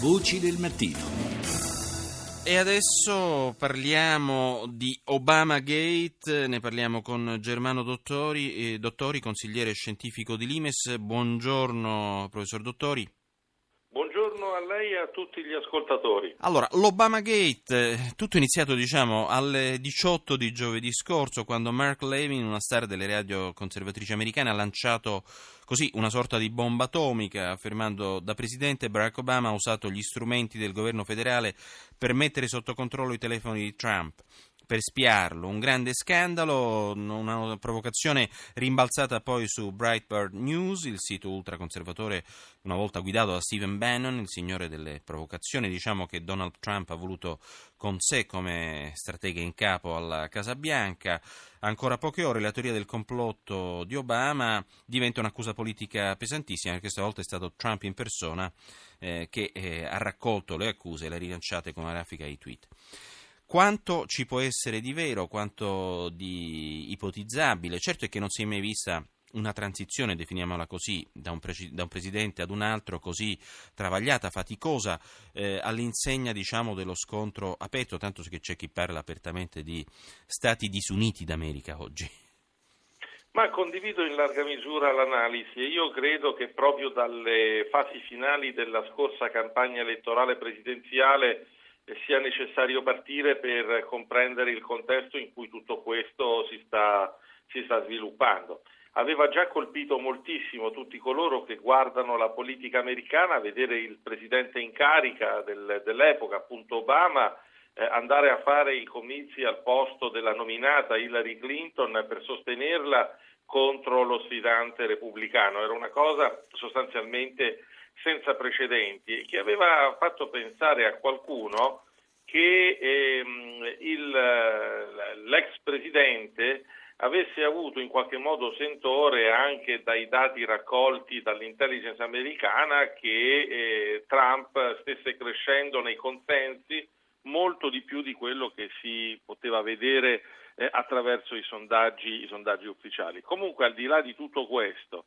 Voci del mattino. E adesso parliamo di Obama Gate, ne parliamo con Germano Dottori, eh, Dottori, consigliere scientifico di Limes. Buongiorno, professor Dottori. Buongiorno a lei e a tutti gli ascoltatori. Allora, l'Obama Gate, eh, tutto iniziato diciamo alle 18 di giovedì scorso quando Mark Levin, una star delle radio conservatrici americane, ha lanciato così una sorta di bomba atomica affermando da presidente Barack Obama ha usato gli strumenti del governo federale per mettere sotto controllo i telefoni di Trump per spiarlo, un grande scandalo, una provocazione rimbalzata poi su Breitbart News, il sito ultraconservatore una volta guidato da Stephen Bannon, il signore delle provocazioni, diciamo che Donald Trump ha voluto con sé come stratega in capo alla Casa Bianca. Ancora poche ore la teoria del complotto di Obama diventa un'accusa politica pesantissima, perché stavolta è stato Trump in persona eh, che eh, ha raccolto le accuse e le ha rilanciate con una grafica di tweet. Quanto ci può essere di vero, quanto di ipotizzabile? Certo è che non si è mai vista una transizione, definiamola così, da un, pre- da un, presidente ad un altro così travagliata, faticosa, eh, all'insegna diciamo, dello scontro aperto, tanto che c'è chi parla apertamente di stati disuniti d'America oggi. Ma condivido in larga misura l'analisi e io credo che proprio dalle fasi finali della scorsa campagna elettorale presidenziale sia necessario partire per comprendere il contesto in cui tutto questo si sta, si sta sviluppando. Aveva già colpito moltissimo tutti coloro che guardano la politica americana, vedere il presidente in carica del, dell'epoca, appunto Obama, eh, andare a fare i comizi al posto della nominata Hillary Clinton per sostenerla contro lo sfidante repubblicano. Era una cosa sostanzialmente senza precedenti e che aveva fatto pensare a qualcuno che ehm, il, l'ex presidente avesse avuto in qualche modo sentore anche dai dati raccolti dall'intelligence americana che eh, Trump stesse crescendo nei consensi molto di più di quello che si poteva vedere eh, attraverso i sondaggi, i sondaggi ufficiali. Comunque al di là di tutto questo,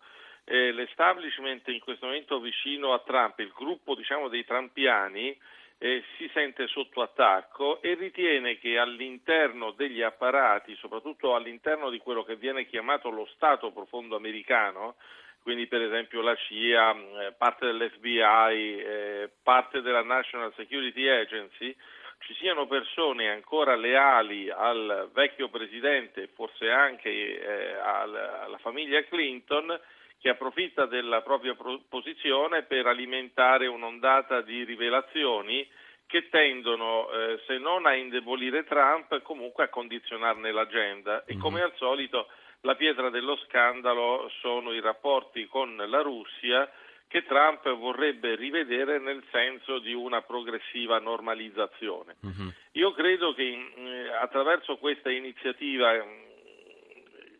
eh, l'establishment in questo momento vicino a Trump, il gruppo diciamo, dei trampiani, eh, si sente sotto attacco e ritiene che all'interno degli apparati, soprattutto all'interno di quello che viene chiamato lo Stato profondo americano, quindi per esempio la CIA, eh, parte dell'FBI, eh, parte della National Security Agency, ci siano persone ancora leali al vecchio presidente, forse anche eh, alla famiglia Clinton, che approfitta della propria posizione per alimentare un'ondata di rivelazioni che tendono, eh, se non a indebolire Trump, comunque a condizionarne l'agenda. E mhm. come al solito la pietra dello scandalo sono i rapporti con la Russia che Trump vorrebbe rivedere nel senso di una progressiva normalizzazione. Uh-huh. Io credo che eh, attraverso questa iniziativa eh,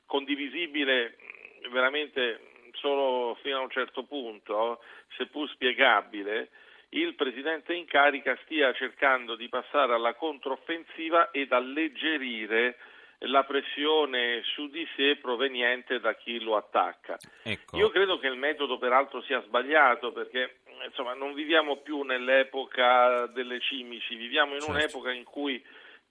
condivisibile veramente solo fino a un certo punto, seppur spiegabile, il Presidente in carica stia cercando di passare alla controffensiva ed alleggerire la pressione su di sé proveniente da chi lo attacca. Ecco. Io credo che il metodo peraltro sia sbagliato perché insomma, non viviamo più nell'epoca delle cimici, viviamo in certo. un'epoca in cui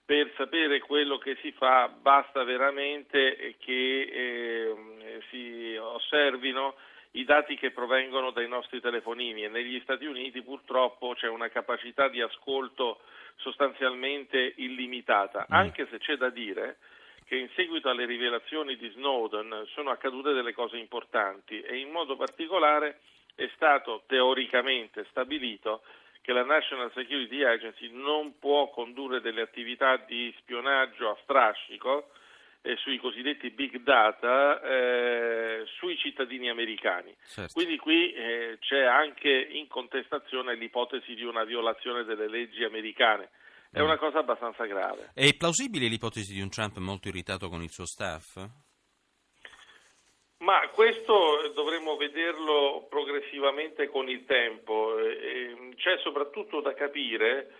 per sapere quello che si fa basta veramente che eh, si osservino i dati che provengono dai nostri telefonini e negli Stati Uniti purtroppo c'è una capacità di ascolto sostanzialmente illimitata, mm. anche se c'è da dire che in seguito alle rivelazioni di Snowden sono accadute delle cose importanti e in modo particolare è stato teoricamente stabilito che la National Security Agency non può condurre delle attività di spionaggio a strascico eh, sui cosiddetti big data eh, sui cittadini americani. Certo. Quindi qui eh, c'è anche in contestazione l'ipotesi di una violazione delle leggi americane. È mm. una cosa abbastanza grave. È plausibile l'ipotesi di un Trump molto irritato con il suo staff? Ma questo dovremmo vederlo progressivamente con il tempo. C'è soprattutto da capire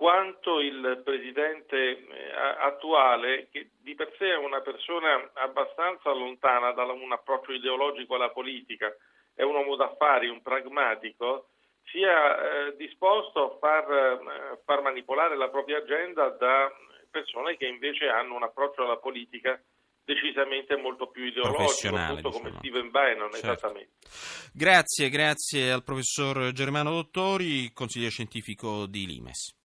quanto il presidente eh, attuale, che di per sé è una persona abbastanza lontana da un approccio ideologico alla politica, è un uomo d'affari, un pragmatico, sia eh, disposto a far, eh, far manipolare la propria agenda da persone che invece hanno un approccio alla politica decisamente molto più ideologico, appunto come diciamo. Steven Bannon, certo. esattamente. Grazie, grazie al professor Germano Dottori, consigliere scientifico di Limes.